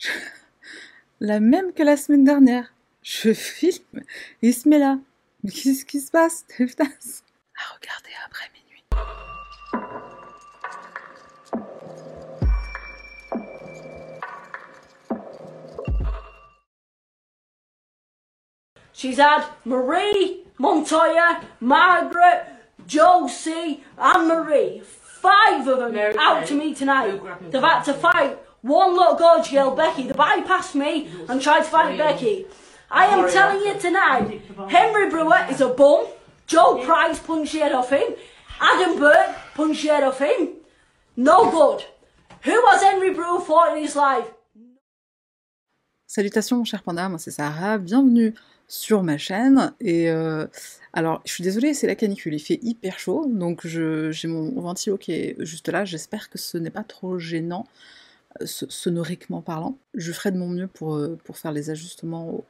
La même que la semaine dernière. Je filme et il se met là. Mais qu'est-ce qui se passe, Teftas? À regarder après minuit. She's had Marie, Montoya, Margaret, Josie, and Marie. Five of them Mary out Kay. to me tonight. They've had to fight one little gorge girl, Becky. They bypassed me and tried to fight Becky. I am telling you tonight, Henry Brewer is a bum. Joe Price punched the head off him. Adam Burke punched the head off him. No good. Who has Henry Brewer fought in his life? Salutations mon cher panda, moi c'est Sarah, bienvenue sur ma chaîne. Et euh, alors, je suis désolée, c'est la canicule, il fait hyper chaud, donc je- j'ai mon ventilo qui est juste là. J'espère que ce n'est pas trop gênant, sonoriquement parlant. Je ferai de mon mieux pour, euh, faire les ajustements au,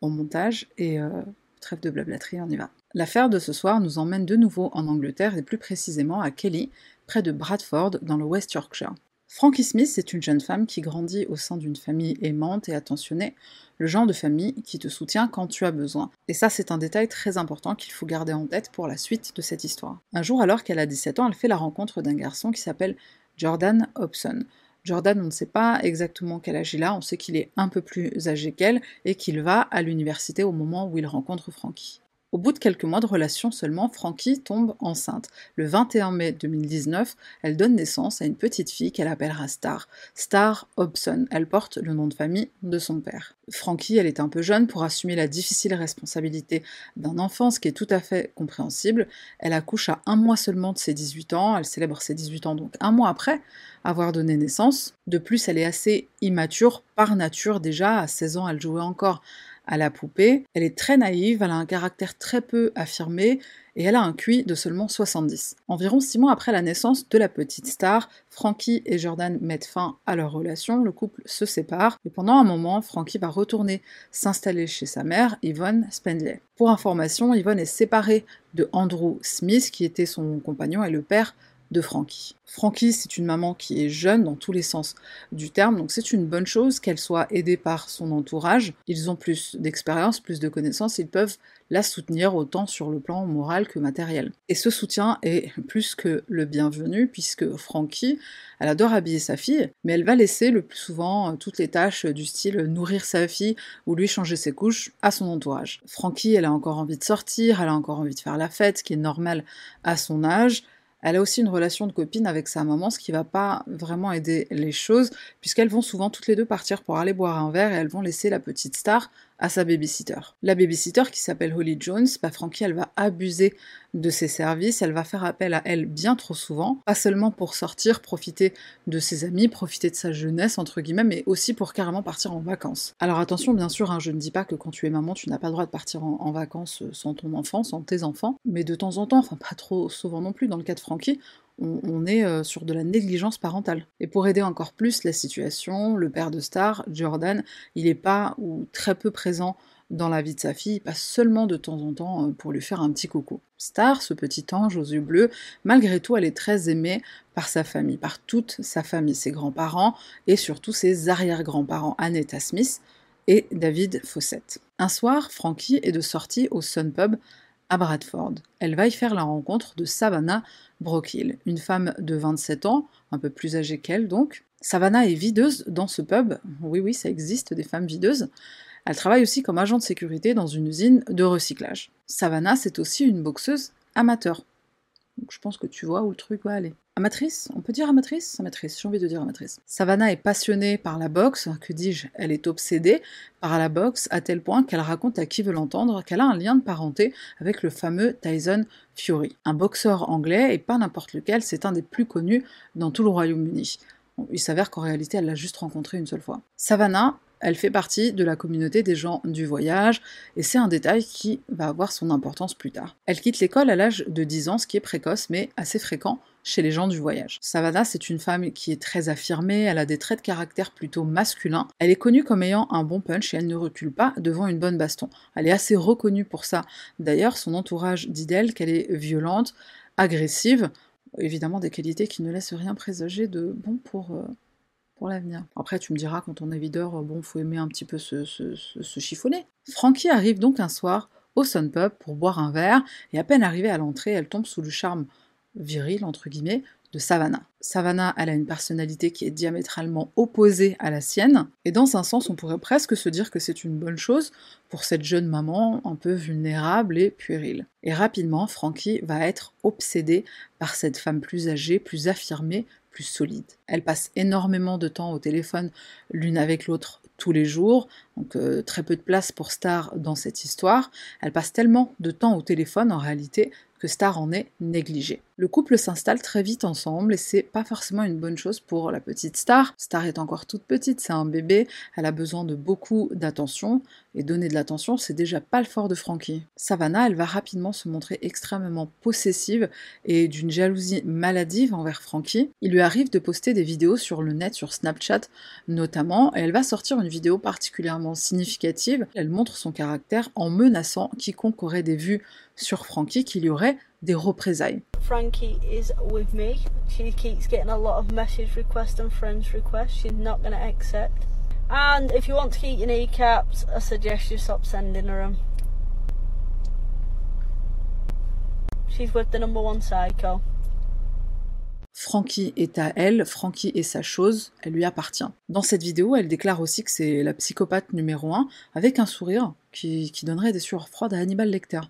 au montage et euh, trêve de blablaterie, on y va. L'affaire de ce soir nous emmène de nouveau en Angleterre et plus précisément à Kelly, près de Bradford, dans le West Yorkshire. Frankie Smith est une jeune femme qui grandit au sein d'une famille aimante et attentionnée, le genre de famille qui te soutient quand tu as besoin. Et ça, c'est un détail très important qu'il faut garder en tête pour la suite de cette histoire. Un jour, alors qu'elle a 17 ans, elle fait la rencontre d'un garçon qui s'appelle Jordan Hobson. Jordan, on ne sait pas exactement quel âge il a, on sait qu'il est un peu plus âgé qu'elle et qu'il va à l'université au moment où il rencontre Frankie. Au bout de quelques mois de relation seulement, Frankie tombe enceinte. Le 21 mai 2019, elle donne naissance à une petite fille qu'elle appellera Star. Star Hobson, elle porte le nom de famille de son père. Frankie, elle est un peu jeune pour assumer la difficile responsabilité d'un enfant, ce qui est tout à fait compréhensible. Elle accouche à un mois seulement de ses 18 ans, elle célèbre ses 18 ans donc un mois après avoir donné naissance. De plus, elle est assez immature par nature déjà, à 16 ans elle jouait encore à la poupée. Elle est très naïve, elle a un caractère très peu affirmé et elle a un QI de seulement 70. Environ six mois après la naissance de la petite star, Frankie et Jordan mettent fin à leur relation, le couple se sépare et pendant un moment, Frankie va retourner s'installer chez sa mère, Yvonne Spendley. Pour information, Yvonne est séparée de Andrew Smith qui était son compagnon et le père de Frankie. Frankie, c'est une maman qui est jeune dans tous les sens du terme, donc c'est une bonne chose qu'elle soit aidée par son entourage. Ils ont plus d'expérience, plus de connaissances, ils peuvent la soutenir autant sur le plan moral que matériel. Et ce soutien est plus que le bienvenu, puisque Frankie, elle adore habiller sa fille, mais elle va laisser le plus souvent euh, toutes les tâches du style nourrir sa fille ou lui changer ses couches à son entourage. Frankie, elle a encore envie de sortir, elle a encore envie de faire la fête, ce qui est normal à son âge. Elle a aussi une relation de copine avec sa maman, ce qui va pas vraiment aider les choses, puisqu'elles vont souvent toutes les deux partir pour aller boire un verre et elles vont laisser la petite star à sa babysitter. La babysitter qui s'appelle Holly Jones, bah Frankie, elle va abuser de ses services, elle va faire appel à elle bien trop souvent, pas seulement pour sortir, profiter de ses amis, profiter de sa jeunesse, entre guillemets, mais aussi pour carrément partir en vacances. Alors attention, bien sûr, hein, je ne dis pas que quand tu es maman, tu n'as pas le droit de partir en, en vacances sans ton enfant, sans tes enfants, mais de temps en temps, enfin pas trop souvent non plus, dans le cas de Frankie, on, est euh, sur de la négligence parentale. Et pour aider encore plus la situation, le père de Star, Jordan, il n'est pas ou très peu présent dans la vie de sa fille, il passe seulement de temps en temps euh, pour lui faire un petit coucou. Star, ce petit ange aux yeux bleus, malgré tout, elle est très aimée par sa famille, par toute sa famille, ses grands-parents et surtout ses arrière-grands-parents, Annetta Smith et David Fawcett. Un soir, Frankie est de sortie au Sun Pub à Bradford. Elle va y faire la rencontre de Savannah Brockhill, une femme de 27 ans, un peu plus âgée qu'elle donc. Savannah est videuse dans ce pub. Oui, oui, ça existe, des femmes videuses. Elle travaille aussi comme agent de sécurité dans une usine de recyclage. Savannah, c'est aussi une boxeuse amateur. Je pense que tu vois où le truc va aller. Amatrice On peut dire amatrice? Amatrice, j'ai envie de dire amatrice. Savannah est passionnée par la boxe, que dis-je, elle est obsédée par la boxe à tel point qu'elle raconte à qui veut l'entendre qu'elle a un lien de parenté avec le fameux Tyson Fury. Un boxeur anglais, et pas n'importe lequel, c'est un des plus connus dans tout le Royaume-Uni. Il s'avère qu'en réalité, elle l'a juste rencontré une seule fois. Savannah, elle fait partie de la communauté des gens du voyage, et c'est un détail qui va avoir son importance plus tard. Elle quitte l'école à l'âge de 10 ans, ce qui est précoce, mais assez fréquent chez les gens du voyage. Savannah, c'est une femme qui est très affirmée, elle a des traits de caractère plutôt masculins, elle est connue comme ayant un bon punch et elle ne recule pas devant une bonne baston. Elle est assez reconnue pour ça. D'ailleurs, son entourage dit d'elle qu'elle est violente, agressive, évidemment des qualités qui ne laissent rien présager de bon pour... Euh, l'avenir. Après, tu me diras, quand on est videur, bon, faut aimer un petit peu se, se, se chiffonner. Frankie arrive donc un soir au Sun Pub pour boire un verre, et à peine arrivée à l'entrée, elle tombe sous le charme viril, entre guillemets, de Savannah. Savannah, elle a une personnalité qui est diamétralement opposée à la sienne, et dans un sens, on pourrait presque se dire que c'est une bonne chose pour cette jeune maman un peu vulnérable et puérile. Et rapidement, Frankie va être obsédée par cette femme plus âgée, plus affirmée, plus solide. Elle passe énormément de temps au téléphone l'une avec l'autre tous les jours, donc euh, très peu de place pour Star dans cette histoire. Elle passe tellement de temps au téléphone en réalité que Star en est négligée. Le couple s'installe très vite ensemble et c'est pas forcément une bonne chose pour la petite Star. Star est encore toute petite, c'est un bébé, elle a besoin de beaucoup d'attention et donner de l'attention, c'est déjà pas le fort de Frankie. Savannah, elle va rapidement se montrer extrêmement possessive et d'une jalousie maladive envers Frankie. Il lui arrive de poster des vidéos sur le net, sur Snapchat notamment, et elle va sortir une vidéo particulièrement significative. Elle montre son caractère en menaçant quiconque aurait des vues sur Frankie qu'il y aurait des représailles. Frankie is with me. She keeps getting a lot of message requests and friends requests. She's not going to accept. And if you want to keep your kneecaps, I suggest you stop sending her them. She's with the number one psycho. Frankie est à elle, Frankie est sa chose, elle lui appartient. Dans cette vidéo, elle déclare aussi que c'est la psychopathe numéro un, avec un sourire qui, qui donnerait des sueurs froides à Hannibal Lecter.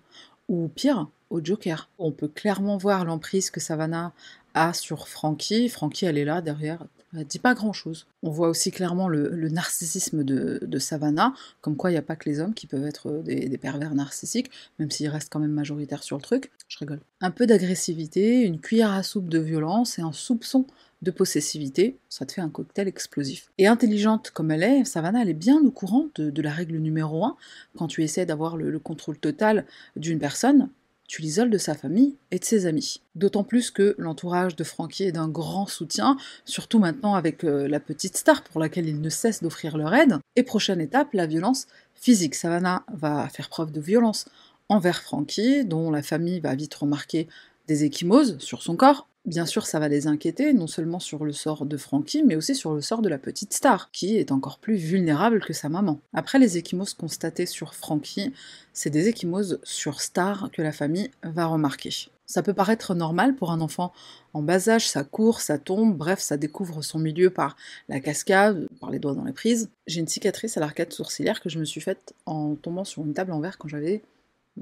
Ou pire, au Joker. On peut clairement voir l'emprise que Savannah a sur Frankie. Frankie, elle est là derrière, elle dit pas grand chose. On voit aussi clairement le, narcissisme de, Savannah, comme quoi il n'y a pas que les hommes qui peuvent être des, pervers narcissiques, même s'ils restent quand même majoritaires sur le truc. Je rigole. Un peu d'agressivité, une cuillère à soupe de violence et un soupçon de possessivité, ça te fait un cocktail explosif. Et intelligente comme elle est, Savannah, elle est bien au courant de, la règle numéro 1. Quand tu essaies d'avoir le contrôle total d'une personne, tu l'isoles de sa famille et de ses amis. D'autant plus que l'entourage de Frankie est d'un grand soutien, surtout maintenant avec euh, la petite star pour laquelle il ne cesse d'offrir leur aide. Et prochaine étape, la violence physique. Savannah va faire preuve de violence envers Frankie, dont la famille va vite remarquer des échymoses sur son corps, Bien sûr, ça va les inquiéter, non seulement sur le sort de Frankie, mais aussi sur le sort de la petite star, qui est encore plus vulnérable que sa maman. Après les échymoses constatées sur Frankie, c'est des échymoses sur Star que la famille va remarquer. Ça peut paraître normal pour un enfant en bas âge, ça court, ça tombe, bref, ça découvre son milieu par la cascade, par les doigts dans les prises. J'ai une cicatrice à l'arcade sourcilière que je me suis faite en tombant sur une table en verre quand j'avais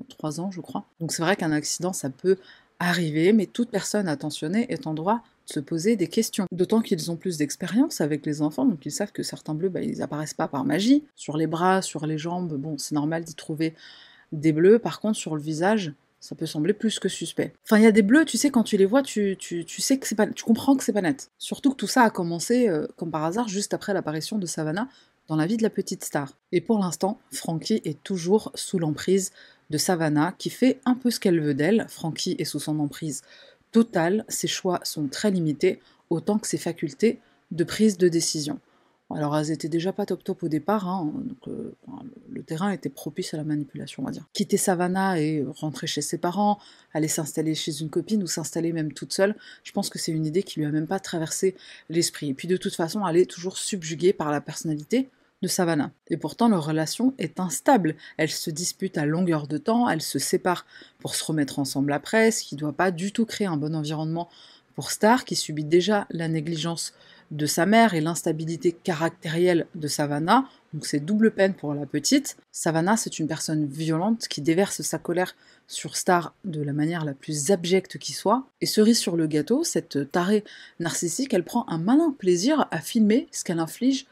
3 ans, je crois. Donc c'est vrai qu'un accident, ça peut arriver, mais toute personne attentionnée est en droit de se poser des questions. D'autant qu'ils ont plus d'expérience avec les enfants, donc ils savent que certains bleus, bah, ils apparaissent pas par magie. Sur les bras, sur les jambes, bon, c'est normal d'y trouver des bleus. Par contre, sur le visage, ça peut sembler plus que suspect. Enfin, il y a des bleus, tu sais, quand tu les vois, tu, tu, sais que c'est pas, tu comprends que c'est pas net. Surtout que tout ça a commencé, euh, comme par hasard, juste après l'apparition de Savannah dans la vie de la petite star. Et pour l'instant, Frankie est toujours sous l'emprise de Savannah qui fait un peu ce qu'elle veut d'elle. Frankie est sous son emprise totale, ses choix sont très limités, autant que ses facultés de prise de décision. Alors elles étaient déjà pas top top au départ, hein, donc, euh, le terrain était propice à la manipulation, on va dire. Quitter Savannah et rentrer chez ses parents, aller s'installer chez une copine ou s'installer même toute seule, je pense que c'est une idée qui lui a même pas traversé l'esprit. Et puis de toute façon, elle est toujours subjuguée par la personnalité de Savannah. Et pourtant, leur relation est instable. Elles se disputent à longueur de temps, elles se séparent pour se remettre ensemble après, ce qui ne doit pas du tout créer un bon environnement pour Star, qui subit déjà la négligence de sa mère et l'instabilité caractérielle de Savannah. Donc c'est double peine pour la petite. Savannah, c'est une personne violente qui déverse sa colère sur Star de la manière la plus abjecte qui soit. Et cerise sur le gâteau, cette tarée narcissique, elle prend un malin plaisir à filmer ce qu'elle inflige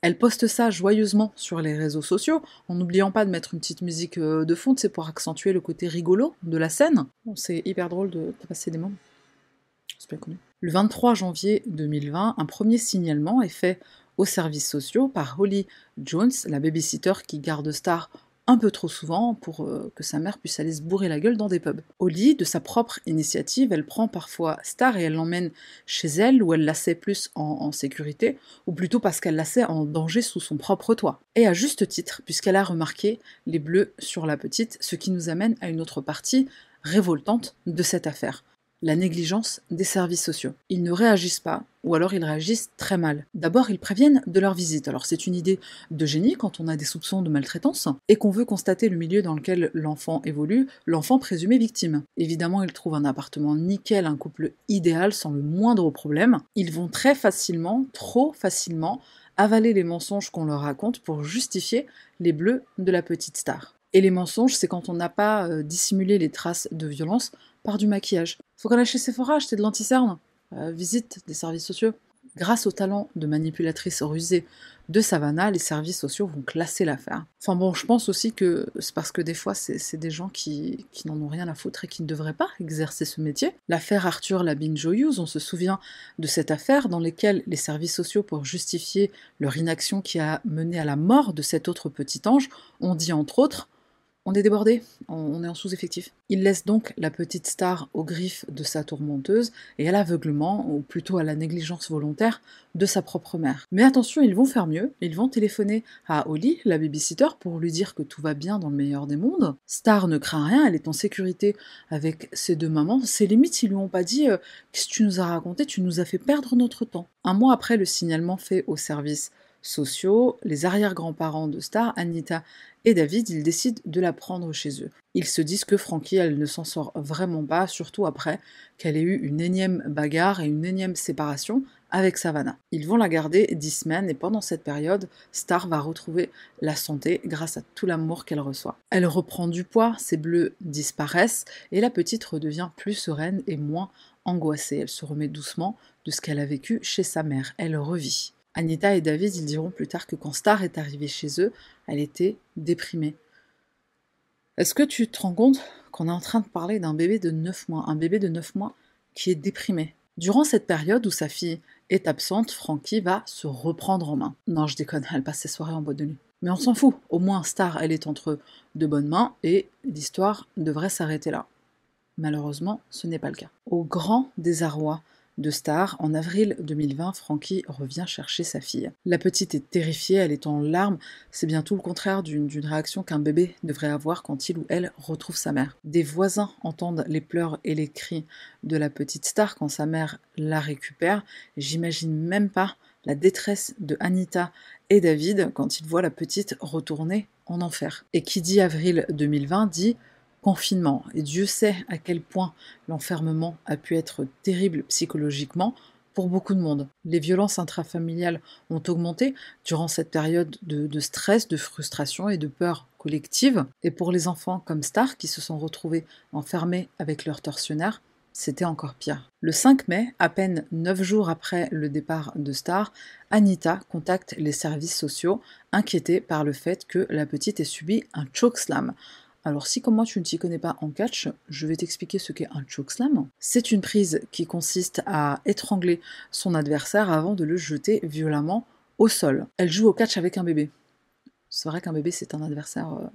Elle poste ça joyeusement sur les réseaux sociaux, en n'oubliant pas de mettre une petite musique euh, de fond, c'est pour accentuer le côté rigolo de la scène. c'est hyper drôle de, passer des bien connu. Le 23 janvier 2020, un premier signalement est fait aux services sociaux par Holly Jones, la babysitter qui garde Star un peu trop souvent pour euh, que sa mère puisse aller se bourrer la gueule dans des pubs. Holly, de sa propre initiative, elle prend parfois Star et elle l'emmène chez elle où elle la sait plus en, sécurité, ou plutôt parce qu'elle la sait en danger sous son propre toit. Et à juste titre, puisqu'elle a remarqué les bleus sur la petite, ce qui nous amène à une autre partie révoltante de cette affaire. La négligence des services sociaux. Ils ne réagissent pas, ou alors ils réagissent très mal. D'abord, ils préviennent de leur visite. Alors c'est une idée de génie quand on a des soupçons de maltraitance et qu'on veut constater le milieu dans lequel l'enfant évolue, l'enfant présumé victime. Évidemment, ils trouvent un appartement nickel, un couple idéal sans le moindre problème. Ils vont très facilement, trop facilement, avaler les mensonges qu'on leur raconte pour justifier les bleus de la petite star. Et les mensonges, c'est quand on n'a pas euh, dissimulé les traces de violence par du maquillage. Faut chez Sephora acheter de l'anticerne. Euh, visite des services sociaux. Grâce au talent de manipulatrice rusée de Savannah, les services sociaux vont classer l'affaire. Enfin bon, je pense aussi que c'est parce que des fois, c'est des gens qui, qui n'en ont rien à foutre et qui ne devraient pas exercer ce métier. L'affaire Arthur Labine Joyeuse, on se souvient de cette affaire dans laquelle les services sociaux, pour justifier leur inaction qui a mené à la mort de cet autre petit ange, ont dit entre autres on est débordé, on est en sous-effectif. Il laisse donc la petite star aux griffes de sa tourmenteuse et à l'aveuglement, ou plutôt à la négligence volontaire, de sa propre mère. Mais attention, ils vont faire mieux, ils vont téléphoner à Holly, la babysitter, pour lui dire que tout va bien dans le meilleur des mondes. Star ne craint rien, elle est en sécurité avec ses deux mamans. Ses limites, ils lui ont pas dit euh, Qu'est-ce que tu nous as raconté? Tu nous as fait perdre notre temps. Un mois après le signalement fait au service sociaux, les arrière-grands-parents de Star, Anita et David, ils décident de la prendre chez eux. Ils se disent que Frankie, elle ne s'en sort vraiment pas, surtout après qu'elle ait eu une énième bagarre et une énième séparation avec Savannah. Ils vont la garder dix semaines et pendant cette période, Star va retrouver la santé grâce à tout l'amour qu'elle reçoit. Elle reprend du poids, ses bleus disparaissent et la petite redevient plus sereine et moins angoissée. Elle se remet doucement de ce qu'elle a vécu chez sa mère. Elle revit. Anita et David, ils diront plus tard que quand Star est arrivée chez eux, elle était déprimée. Est-ce que tu te rends compte qu'on est en train de parler d'un bébé de 9 mois, un bébé de 9 mois qui est déprimé? Durant cette période où sa fille est absente, Frankie va se reprendre en main. Non, je déconne, elle passe ses soirées en boîte de nuit. Mais on s'en fout, au moins Star, elle est entre de bonnes mains et l'histoire devrait s'arrêter là. Malheureusement, ce n'est pas le cas. Au grand désarroi de Star, en avril 2020, Frankie revient chercher sa fille. La petite est terrifiée, elle est en larmes, c'est bien tout le contraire d'une réaction qu'un bébé devrait avoir quand il ou elle retrouve sa mère. Des voisins entendent les pleurs et les cris de la petite Star quand sa mère la récupère. J'imagine même pas la détresse de Anita et David quand ils voient la petite retourner en enfer. Et qui dit avril 2020 dit confinement. Et Dieu sait à quel point l'enfermement a pu être terrible psychologiquement pour beaucoup de monde. Les violences intrafamiliales ont augmenté durant cette période de, stress, de frustration et de peur collective. Et pour les enfants comme Star qui se sont retrouvés enfermés avec leur tortionnaire, c'était encore pire. Le 5 mai, à peine 9 jours après le départ de Star, Anita contacte les services sociaux, inquiétée par le fait que la petite ait subi un chokeslam, alors si comme moi tu ne t'y connais pas en catch, je vais t'expliquer ce qu'est un chokeslam. C'est une prise qui consiste à étrangler son adversaire avant de le jeter violemment au sol. Elle joue au catch avec un bébé. C'est vrai qu'un bébé c'est un adversaire euh,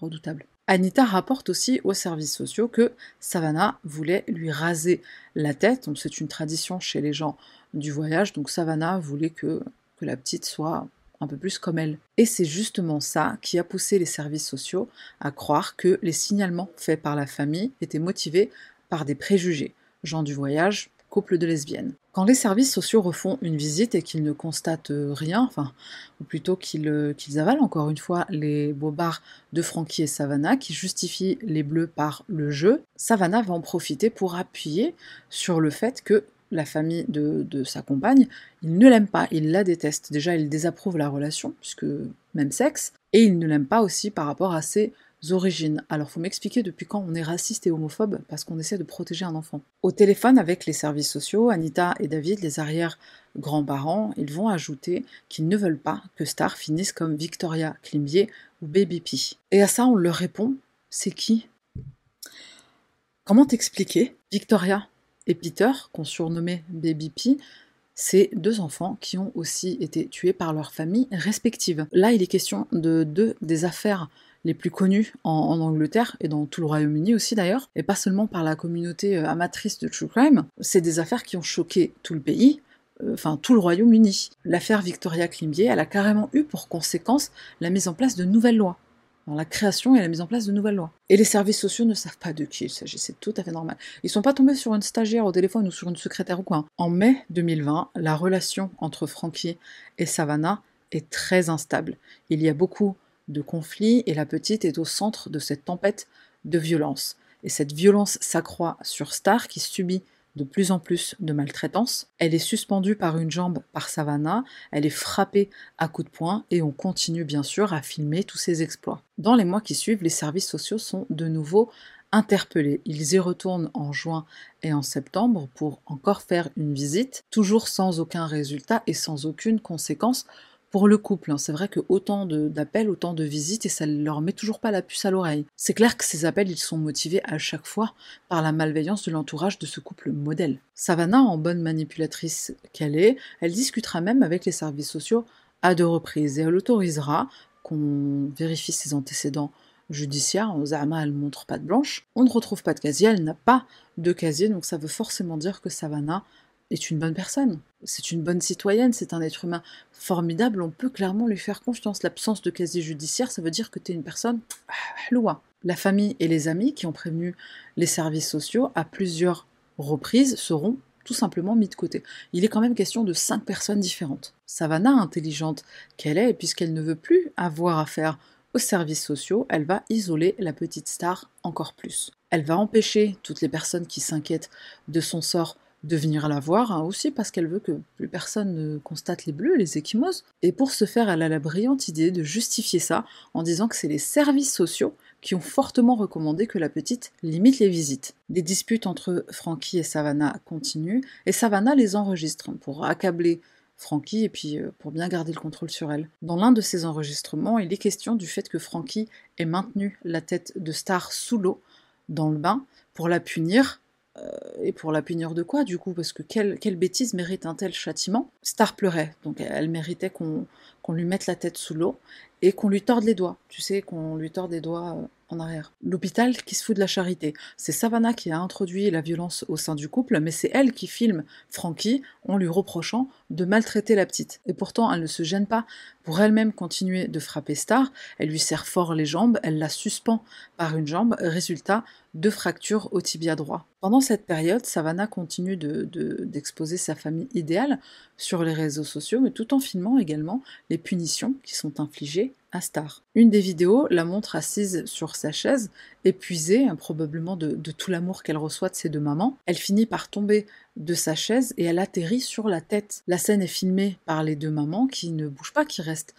redoutable. Anita rapporte aussi aux services sociaux que Savannah voulait lui raser la tête. C'est une tradition chez les gens du voyage. Donc Savannah voulait que, que la petite soit un peu plus comme elle. Et c'est justement ça qui a poussé les services sociaux à croire que les signalements faits par la famille étaient motivés par des préjugés, gens du voyage, couple de lesbiennes. Quand les services sociaux refont une visite et qu'ils ne constatent rien, enfin, ou plutôt qu'ils avalent encore une fois les bobards de Frankie et Savannah, qui justifient les bleus par le jeu, Savannah va en profiter pour appuyer sur le fait que la famille de, sa compagne, il ne l'aime pas, il la déteste. Déjà, il désapprouve la relation, puisque même sexe, et il ne l'aime pas aussi par rapport à ses origines. Alors, faut m'expliquer depuis quand on est raciste et homophobe, parce qu'on essaie de protéger un enfant. Au téléphone avec les services sociaux, Anita et David, les arrière-grands-parents, ils vont ajouter qu'ils ne veulent pas que Star finisse comme Victoria Klimbier ou Baby P. Et à ça, on leur répond, c'est qui? Comment t'expliquer? Victoria, et Peter, qu'on surnommait Baby P, c'est deux enfants qui ont aussi été tués par leurs familles respectives. Là, il est question de deux des affaires les plus connues en, Angleterre et dans tout le Royaume-Uni aussi d'ailleurs, et pas seulement par la communauté euh, amatrice de True Crime. C'est des affaires qui ont choqué tout le pays, euh, enfin tout le Royaume-Uni. L'affaire Victoria Climbier, elle a carrément eu pour conséquence la mise en place de nouvelles lois dans la création et la mise en place de nouvelles lois. Et les services sociaux ne savent pas de qui il s'agit, c'est tout à fait normal. Ils sont pas tombés sur une stagiaire au téléphone ou sur une secrétaire ou quoi. En mai 2020, la relation entre Frankie et Savannah est très instable. Il y a beaucoup de conflits et la petite est au centre de cette tempête de violence. Et cette violence s'accroît sur Star qui subit de plus en plus de maltraitance. Elle est suspendue par une jambe par Savannah, elle est frappée à coups de poing et on continue bien sûr à filmer tous ses exploits. Dans les mois qui suivent, les services sociaux sont de nouveau interpellés. Ils y retournent en juin et en septembre pour encore faire une visite, toujours sans aucun résultat et sans aucune conséquence pour le couple. Hein. C'est vrai que autant d'appels, autant de visites, et ça ne leur met toujours pas la puce à l'oreille. C'est clair que ces appels, ils sont motivés à chaque fois par la malveillance de l'entourage de ce couple modèle. Savannah, en bonne manipulatrice qu'elle est, elle discutera même avec les services sociaux à deux reprises, et elle autorisera qu'on vérifie ses antécédents judiciaires. Zahama, elle montre pas de blanche. On ne retrouve pas de casier, elle n'a pas de casier, donc ça veut forcément dire que Savannah est une bonne personne. C'est une bonne citoyenne, c'est un être humain formidable, on peut clairement lui faire confiance. L'absence de casier judiciaire, ça veut dire que tu es une personne loi. La famille et les amis qui ont prévenu les services sociaux à plusieurs reprises seront tout simplement mis de côté. Il est quand même question de cinq personnes différentes. Savannah, intelligente qu'elle est, puisqu'elle ne veut plus avoir affaire aux services sociaux, elle va isoler la petite star encore plus. Elle va empêcher toutes les personnes qui s'inquiètent de son sort de venir la voir, hein, aussi parce qu'elle veut que plus personne ne constate les bleus, les échymoses. Et pour ce faire, elle a la brillante idée de justifier ça en disant que c'est les services sociaux qui ont fortement recommandé que la petite limite les visites. Des disputes entre Frankie et Savannah continuent, et Savannah les enregistre pour accabler Frankie et puis euh, pour bien garder le contrôle sur elle. Dans l'un de ces enregistrements, il est question du fait que Frankie ait maintenu la tête de Star sous l'eau, dans le bain, pour la punir et pour la punir de quoi, du coup Parce que quelle, quelle, bêtise mérite un tel châtiment? Star pleurait, donc elle méritait qu'on lui mette la tête sous l'eau et qu'on lui torde les doigts. Tu sais, qu'on lui torde les doigts euh, en arrière. L'hôpital qui se fout de la charité. C'est Savannah qui a introduit la violence au sein du couple, mais c'est elle qui filme Frankie en lui reprochant de maltraiter la petite. Et pourtant, elle ne se gêne pas pour elle-même continuer de frapper Star. Elle lui serre fort les jambes, elle la suspend par une jambe. Résultat, deux fractures au tibia droit. Pendant cette période, Savannah continue d'exposer de, sa famille idéale sur les réseaux sociaux, mais tout en filmant également les punitions qui sont infligées à Star. Une des vidéos la montre assise sur sa chaise, épuisée, hein, probablement de, de tout l'amour qu'elle reçoit de ses deux mamans. Elle finit par tomber de sa chaise et elle atterrit sur la tête. La scène est filmée par les deux mamans qui ne bougent pas, qui restent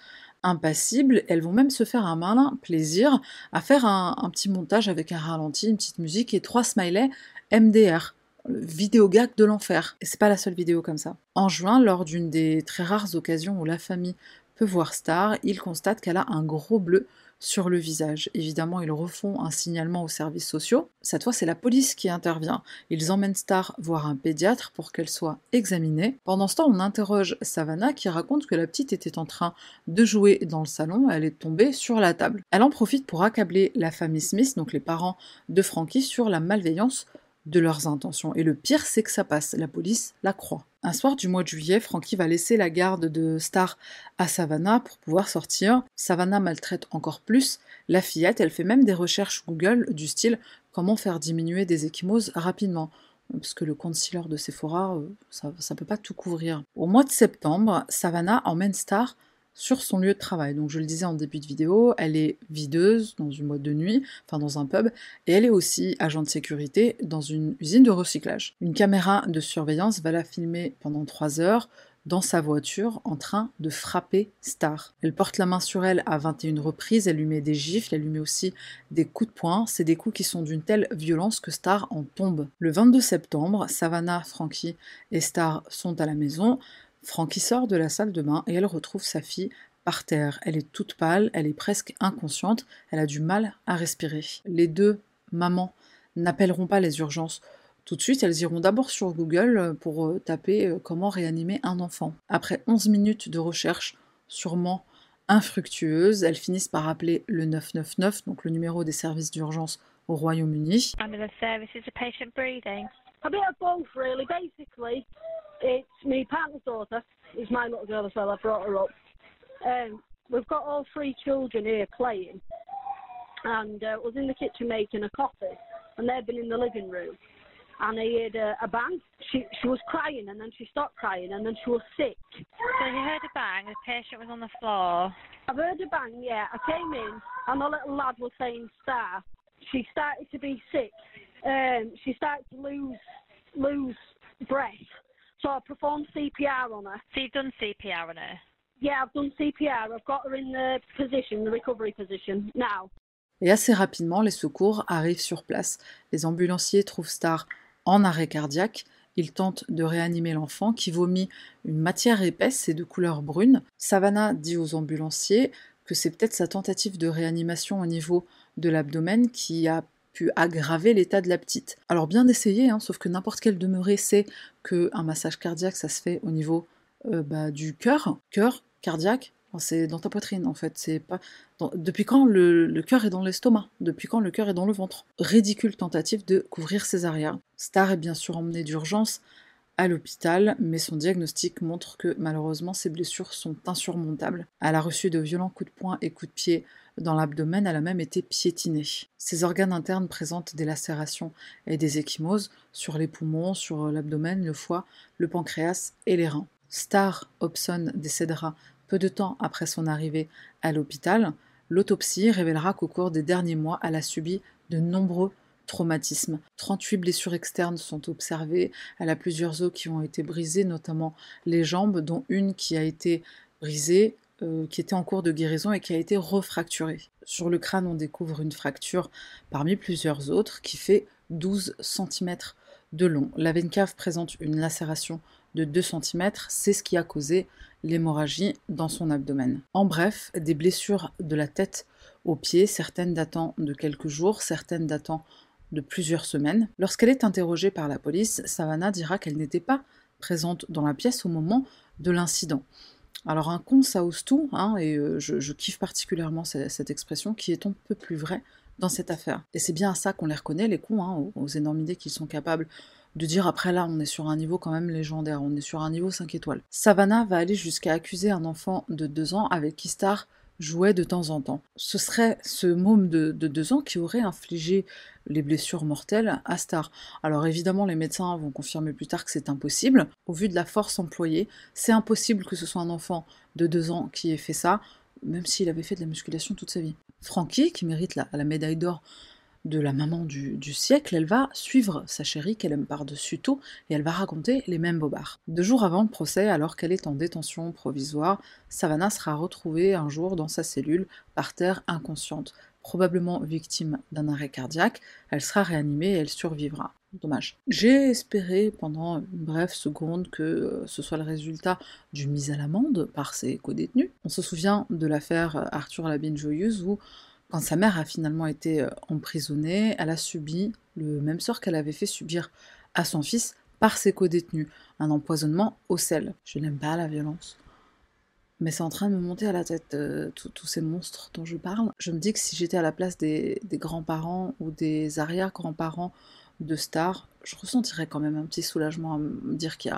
impassibles. Elles vont même se faire un malin plaisir à faire un, petit montage avec un ralenti, une petite musique et trois smileys MDR vidéo gag de l'enfer. Et c'est pas la seule vidéo comme ça. En juin, lors d'une des très rares occasions où la famille peut voir Star, il constate qu'elle a un gros bleu sur le visage. Évidemment, ils refont un signalement aux services sociaux. Cette fois, c'est la police qui intervient. Ils emmènent Star voir un pédiatre pour qu'elle soit examinée. Pendant ce temps, on interroge Savannah qui raconte que la petite était en train de jouer dans le salon, elle est tombée sur la table. Elle en profite pour accabler la famille Smith, donc les parents de Frankie, sur la malveillance de leurs intentions. Et le pire, c'est que ça passe. La police la croit. Un soir du mois de juillet, Frankie va laisser la garde de Star à Savannah pour pouvoir sortir. Savannah maltraite encore plus la fillette. Elle fait même des recherches Google du style comment faire diminuer des échymoses rapidement? Parce que le concealer de Sephora, euh, ça ne peut pas tout couvrir. Au mois de septembre, Savannah emmène Star sur son lieu de travail. Donc je le disais en début de vidéo, elle est videuse dans une boîte de nuit, enfin dans un pub, et elle est aussi agent de sécurité dans une usine de recyclage. Une caméra de surveillance va la filmer pendant 3 heures dans sa voiture en train de frapper Star. Elle porte la main sur elle à 21 reprises, elle lui met des gifles, elle lui met aussi des coups de poing. C'est des coups qui sont d'une telle violence que Star en tombe. Le 22 septembre, Savannah, Frankie et Star sont à la maison. Frankie sort de la salle de bain et elle retrouve sa fille par terre. Elle est toute pâle, elle est presque inconsciente, elle a du mal à respirer. Les deux mamans n'appelleront pas les urgences tout de suite, elles iront d'abord sur Google pour euh, taper euh, comment réanimer un enfant. Après 11 minutes de recherche, sûrement infructueuses, elles finissent par appeler le 999, donc le numéro des services d'urgence au Royaume-Uni. It's my partner's daughter. It's my little girl as well. I brought her up. Um, we've got all three children here playing. and uh, was in the kitchen making a coffee, and they've been in the living room. And I heard a, a bang. She she was crying, and then she stopped crying, and then she was sick. So you heard a bang, the patient was on the floor. I've heard a bang, yeah. I came in, and the little lad was saying star. She started to be sick. Um, she started to lose lose breath. So I performed CPR on her. So you've done CPR on her? Yeah, I've done CPR. I've got her in the position, the recovery position now. Et assez rapidement, les secours arrivent sur place. Les ambulanciers trouvent Star en arrêt cardiaque. Ils tentent de réanimer l'enfant qui vomit une matière épaisse et de couleur brune. Savannah dit aux ambulanciers que c'est peut-être sa tentative de réanimation au niveau de l'abdomen qui a aggraver l'état de la petite. Alors bien d'essayer, hein, sauf que n'importe quel demeuré sait qu'un massage cardiaque, ça se fait au niveau euh, bah, du cœur, cœur, cardiaque, c'est dans ta poitrine en fait. C'est pas depuis quand le, le cœur est dans l'estomac? Depuis quand le cœur est dans le ventre? Ridicule tentative de couvrir ses arrières. Star est bien sûr emmené d'urgence à l'hôpital, mais son diagnostic montre que malheureusement ses blessures sont insurmontables. Elle a reçu de violents coups de poing et coups de pied dans l'abdomen, elle a même été piétinée. Ses organes internes présentent des lacérations et des échymoses sur les poumons, sur l'abdomen, le foie, le pancréas et les reins. Star Hobson décédera peu de temps après son arrivée à l'hôpital. L'autopsie révélera qu'au cours des derniers mois, elle a subi de nombreux traumatismes. 38 blessures externes sont observées, elle a plusieurs os qui ont été brisés, notamment les jambes, dont une qui a été brisée, euh, qui était en cours de guérison et qui a été refracturée. Sur le crâne, on découvre une fracture parmi plusieurs autres qui fait 12 cm de long. La veine cave présente une lacération de 2 cm, c'est ce qui a causé l'hémorragie dans son abdomen. En bref, des blessures de la tête aux pieds, certaines datant de quelques jours, certaines datant de plusieurs semaines. Lorsqu'elle est interrogée par la police, Savannah dira qu'elle n'était pas présente dans la pièce au moment de l'incident. Alors un con, ça ose tout, hein, et euh, je, kiffe particulièrement cette, expression qui est un peu plus vraie dans cette affaire. Et c'est bien à ça qu'on les reconnaît, les cons, hein, aux, énormes idées qu'ils sont capables de dire après là, on est sur un niveau quand même légendaire, on est sur un niveau 5 étoiles. Savannah va aller jusqu'à accuser un enfant de 2 ans avec qui Star jouait de temps en temps. Ce serait ce môme de, de 2 ans qui aurait infligé les blessures mortelles à Star. Alors évidemment, les médecins vont confirmer plus tard que c'est impossible. Au vu de la force employée, c'est impossible que ce soit un enfant de 2 ans qui ait fait ça, même s'il avait fait de la musculation toute sa vie. Frankie, qui mérite la médaille d'or de la maman du, siècle, elle va suivre sa chérie qu'elle aime par-dessus tout et elle va raconter les mêmes bobards. Deux jours avant le procès, alors qu'elle est en détention provisoire, Savannah sera retrouvée un jour dans sa cellule, par terre, inconsciente, probablement victime d'un arrêt cardiaque. Elle sera réanimée et elle survivra. Dommage. J'ai espéré pendant une brève seconde que euh, ce soit le résultat d'une mise à l'amende par ses co-détenus. On se souvient de l'affaire Arthur Labine Joyeuse où quand sa mère a finalement été euh, emprisonnée, elle a subi le même sort qu'elle avait fait subir à son fils par ses co-détenus, un empoisonnement au sel. Je n'aime pas la violence. Mais c'est en train de me monter à la tête euh, tous ces monstres dont je parle. Je me dis que si j'étais à la place des, grands-parents ou des arrière-grands-parents de stars, je ressentirais quand même un petit soulagement à me dire qu'il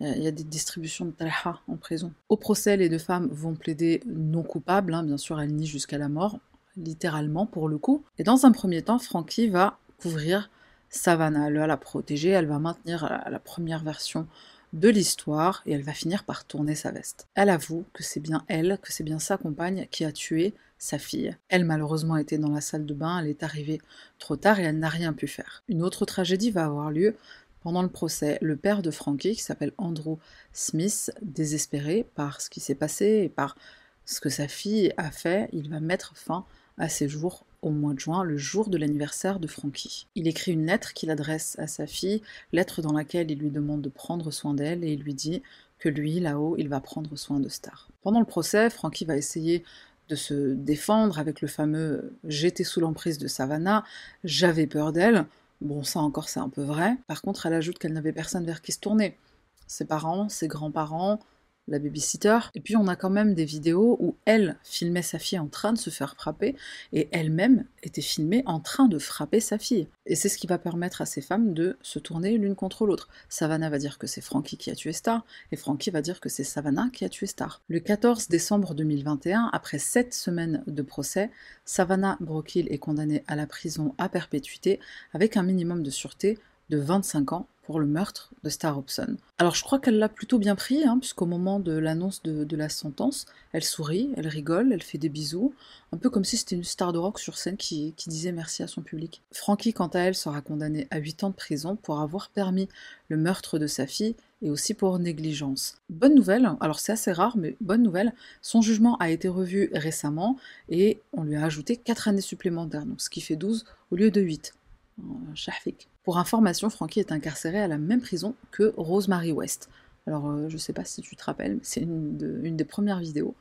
y a, des distributions de talha en prison. Au procès, les deux femmes vont plaider non coupables, hein. bien sûr elles nient jusqu'à la mort, littéralement pour le coup. Et dans un premier temps, Frankie va couvrir Savannah, elle va la protéger, elle va maintenir la, première version de l'histoire et elle va finir par tourner sa veste. Elle avoue que c'est bien elle, que c'est bien sa compagne qui a tué sa fille. Elle malheureusement était dans la salle de bain, elle est arrivée trop tard et elle n'a rien pu faire. Une autre tragédie va avoir lieu pendant le procès. Le père de Frankie, qui s'appelle Andrew Smith, désespéré par ce qui s'est passé et par ce que sa fille a fait, il va mettre fin à ses jours au mois de juin, le jour de l'anniversaire de Frankie. Il écrit une lettre qu'il adresse à sa fille, lettre dans laquelle il lui demande de prendre soin d'elle et il lui dit que lui, là-haut, il va prendre soin de Star. Pendant le procès, Frankie va essayer de se défendre avec le fameux J'étais sous l'emprise de Savannah, j'avais peur d'elle. Bon, ça encore, c'est un peu vrai. Par contre, elle ajoute qu'elle n'avait personne vers qui se tourner. Ses parents, ses grands-parents, la babysitter. Et puis on a quand même des vidéos où elle filmait sa fille en train de se faire frapper et elle-même était filmée en train de frapper sa fille. Et c'est ce qui va permettre à ces femmes de se tourner l'une contre l'autre. Savannah va dire que c'est Frankie qui a tué Star et Frankie va dire que c'est Savannah qui a tué Star. Le 14 décembre 2021, après sept semaines de procès, Savannah Brockhill est condamnée à la prison à perpétuité avec un minimum de sûreté de 25 ans pour le meurtre de Star Hobson. Alors je crois qu'elle l'a plutôt bien pris, hein, puisqu'au moment de l'annonce de, la sentence, elle sourit, elle rigole, elle fait des bisous, un peu comme si c'était une star de rock sur scène qui, disait merci à son public. Frankie, quant à elle, sera condamnée à 8 ans de prison pour avoir permis le meurtre de sa fille et aussi pour négligence. Bonne nouvelle, alors c'est assez rare, mais bonne nouvelle, son jugement a été revu récemment et on lui a ajouté 4 années supplémentaires, donc ce qui fait 12 au lieu de 8. Pour information, Frankie est incarcéré à la même prison que Rosemary West. Alors, euh, je sais pas si tu te rappelles, mais c'est une, des premières vidéos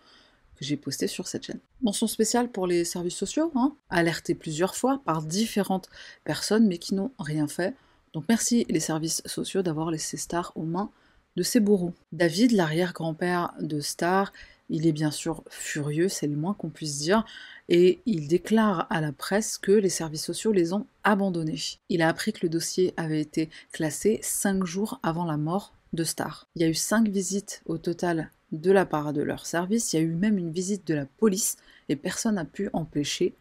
que j'ai postées sur cette chaîne. Mention spéciale pour les services sociaux, hein, alertés plusieurs fois par différentes personnes, mais qui n'ont rien fait. Donc merci les services sociaux d'avoir laissé Star aux mains de ses bourreaux. David, l'arrière-grand-père de Star, il est bien sûr furieux, c'est le moins qu'on puisse dire, et il déclare à la presse que les services sociaux les ont abandonnés. Il a appris que le dossier avait été classé cinq jours avant la mort de Star. Il y a eu cinq visites au total de la part de leur service, il y a eu même une visite de la police, et personne n'a pu empêcher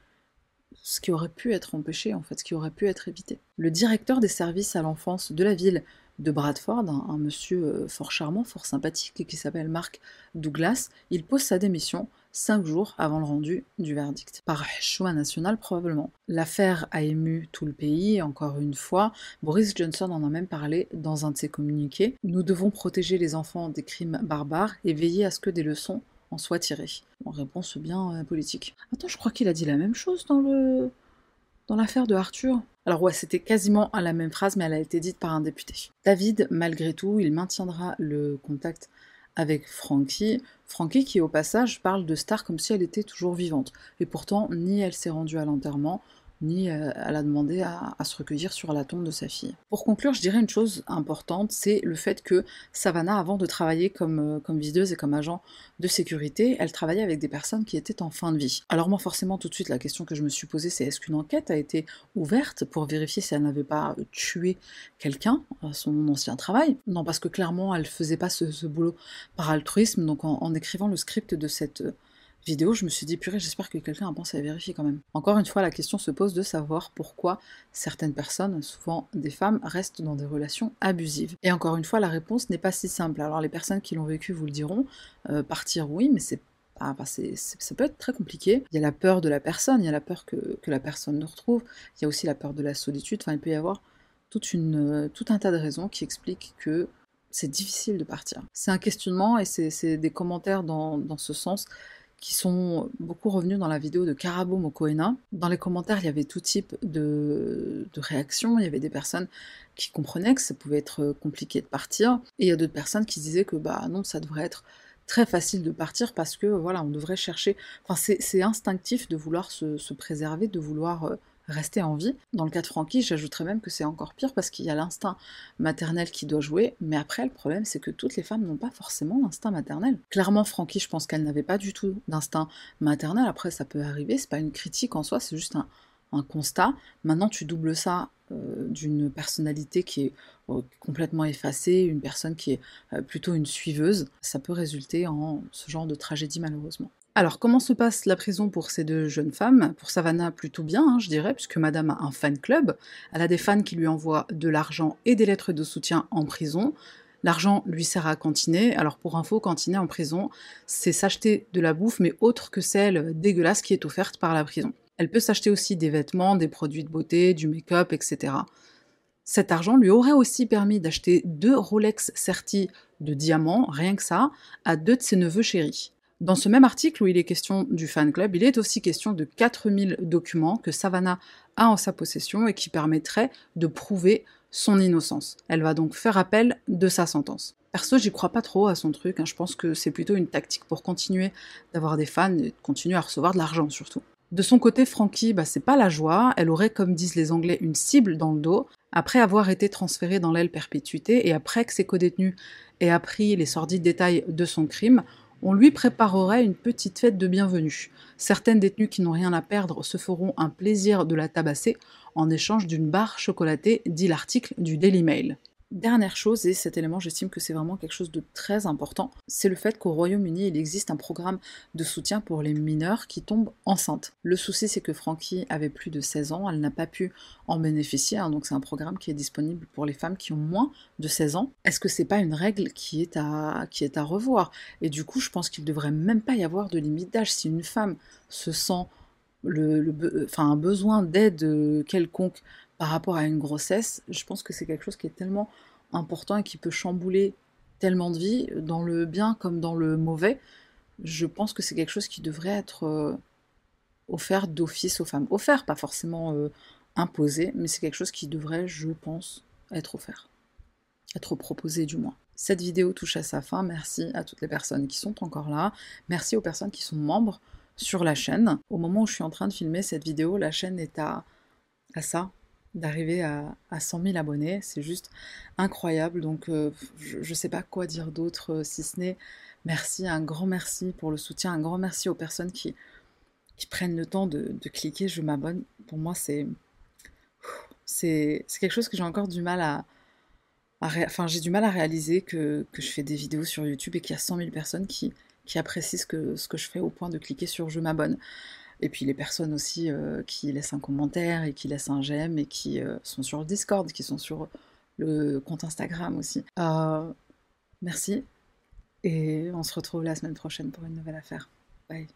ce qui aurait pu être empêché, en fait, ce qui aurait pu être évité. Le directeur des services à l'enfance de la ville de Bradford, un, monsieur euh, fort charmant, fort sympathique, qui s'appelle Mark Douglas, il pose sa démission cinq jours avant le rendu du verdict. Par choix national probablement. L'affaire a ému tout le pays, encore une fois. Boris Johnson en a même parlé dans un de ses communiqués. Nous devons protéger les enfants des crimes barbares et veiller à ce que des leçons en soient tirées. En réponse bien euh, politique. Attends, je crois qu'il a dit la même chose dans le dans l'affaire de Arthur. Alors ouais, c'était quasiment à la même phrase, mais elle a été dite par un député. David, malgré tout, il maintiendra le contact avec Frankie. Frankie qui au passage parle de Star comme si elle était toujours vivante. Et pourtant, ni elle s'est rendue à l'enterrement, ni euh, elle a demandé à, se recueillir sur la tombe de sa fille. Pour conclure, je dirais une chose importante, c'est le fait que Savannah, avant de travailler comme, euh, comme videuse et comme agent de sécurité, elle travaillait avec des personnes qui étaient en fin de vie. Alors moi, forcément, tout de suite, la question que je me suis posée, c'est est-ce qu'une enquête a été ouverte pour vérifier si elle n'avait pas tué quelqu'un à son ancien travail? Non, parce que clairement, elle faisait pas ce, boulot par altruisme, donc en écrivant le script de cette vidéo, je me suis dit, purée, j'espère que quelqu'un a pensé à vérifier quand même. Encore une fois, la question se pose de savoir pourquoi certaines personnes, souvent des femmes, restent dans des relations abusives. Et encore une fois, la réponse n'est pas si simple. Alors les personnes qui l'ont vécu vous le diront, euh, partir oui, mais c'est ah, ça peut être très compliqué. Il y a la peur de la personne, il y a la peur que, la personne nous retrouve, il y a aussi la peur de la solitude, enfin il peut y avoir une, tout un tas de raisons qui expliquent que c'est difficile de partir. C'est un questionnement et c'est des commentaires dans, dans ce sens qui sont beaucoup revenus dans la vidéo de Karabo Mokoena. Dans les commentaires, il y avait tout type de, réactions. Il y avait des personnes qui comprenaient que ça pouvait être compliqué de partir, et il y a d'autres personnes qui disaient que bah non, ça devrait être très facile de partir parce que voilà, on devrait chercher. Enfin, c'est instinctif de vouloir se, se préserver, de vouloir euh, rester en vie. Dans le cas de Frankie, j'ajouterais même que c'est encore pire parce qu'il y a l'instinct maternel qui doit jouer, mais après le problème c'est que toutes les femmes n'ont pas forcément l'instinct maternel. Clairement Frankie, je pense qu'elle n'avait pas du tout d'instinct maternel, après ça peut arriver, c'est pas une critique en soi, c'est juste un, constat. Maintenant tu doubles ça euh, d'une personnalité qui est euh, complètement effacée, une personne qui est euh, plutôt une suiveuse, ça peut résulter en ce genre de tragédie malheureusement. Alors, comment se passe la prison pour ces deux jeunes femmes? Pour Savannah, plutôt bien, hein, je dirais, puisque Madame a un fan club. Elle a des fans qui lui envoient de l'argent et des lettres de soutien en prison. L'argent lui sert à cantiner. Alors, pour info, cantiner en prison, c'est s'acheter de la bouffe, mais autre que celle dégueulasse qui est offerte par la prison. Elle peut s'acheter aussi des vêtements, des produits de beauté, du make-up, etc. Cet argent lui aurait aussi permis d'acheter deux Rolex Certi de diamants, rien que ça, à deux de ses neveux chéris. Dans ce même article où il est question du fan club, il est aussi question de 4000 documents que Savannah a en sa possession et qui permettraient de prouver son innocence. Elle va donc faire appel de sa sentence. Perso, j'y crois pas trop à son truc, hein. je pense que c'est plutôt une tactique pour continuer d'avoir des fans et continuer à recevoir de l'argent surtout. De son côté, Frankie, bah, c'est pas la joie, elle aurait, comme disent les Anglais, une cible dans le dos, après avoir été transférée dans l'aile perpétuité et après que ses codétenus et appris les sordides détails de son crime, on lui préparerait une petite fête de bienvenue. Certaines détenues qui n'ont rien à perdre se feront un plaisir de la tabasser en échange d'une barre chocolatée, dit l'article du Daily Mail. Dernière chose, et cet élément j'estime que c'est vraiment quelque chose de très important, c'est le fait qu'au Royaume-Uni il existe un programme de soutien pour les mineurs qui tombent enceintes. Le souci c'est que Frankie avait plus de 16 ans, elle n'a pas pu en bénéficier, hein, donc c'est un programme qui est disponible pour les femmes qui ont moins de 16 ans. Est-ce que c'est pas une règle qui est à, revoir? Et du coup je pense qu'il devrait même pas y avoir de limite d'âge. Si une femme se sent le, enfin, un besoin d'aide quelconque par rapport à une grossesse, je pense que c'est quelque chose qui est tellement important et qui peut chambouler tellement de vie, dans le bien comme dans le mauvais. Je pense que c'est quelque chose qui devrait être euh, offert d'office aux femmes. Offert, pas forcément euh, imposé, mais c'est quelque chose qui devrait, je pense, être offert. Être proposé du moins. Cette vidéo touche à sa fin. Merci à toutes les personnes qui sont encore là. Merci aux personnes qui sont membres sur la chaîne. Au moment où je suis en train de filmer cette vidéo, la chaîne est à, à ça, d'arriver à, à, 100 000 abonnés. C'est juste incroyable. Donc, euh, je ne sais pas quoi dire d'autre euh, si ce n'est merci, un grand merci pour le soutien, un grand merci aux personnes qui, prennent le temps de, de cliquer je m'abonne. Pour moi, c'est c'est quelque chose que j'ai encore du mal à, enfin j'ai du mal à réaliser que, que, je fais des vidéos sur YouTube et qu'il y a 100 000 personnes qui, qui apprécient ce que, ce que je fais au point de cliquer sur je m'abonne. Et puis les personnes aussi euh, qui laissent un commentaire et qui laissent un j'aime et qui euh, sont sur le Discord, qui sont sur le compte Instagram aussi. Euh, merci. Et on se retrouve la semaine prochaine pour une nouvelle affaire. Bye.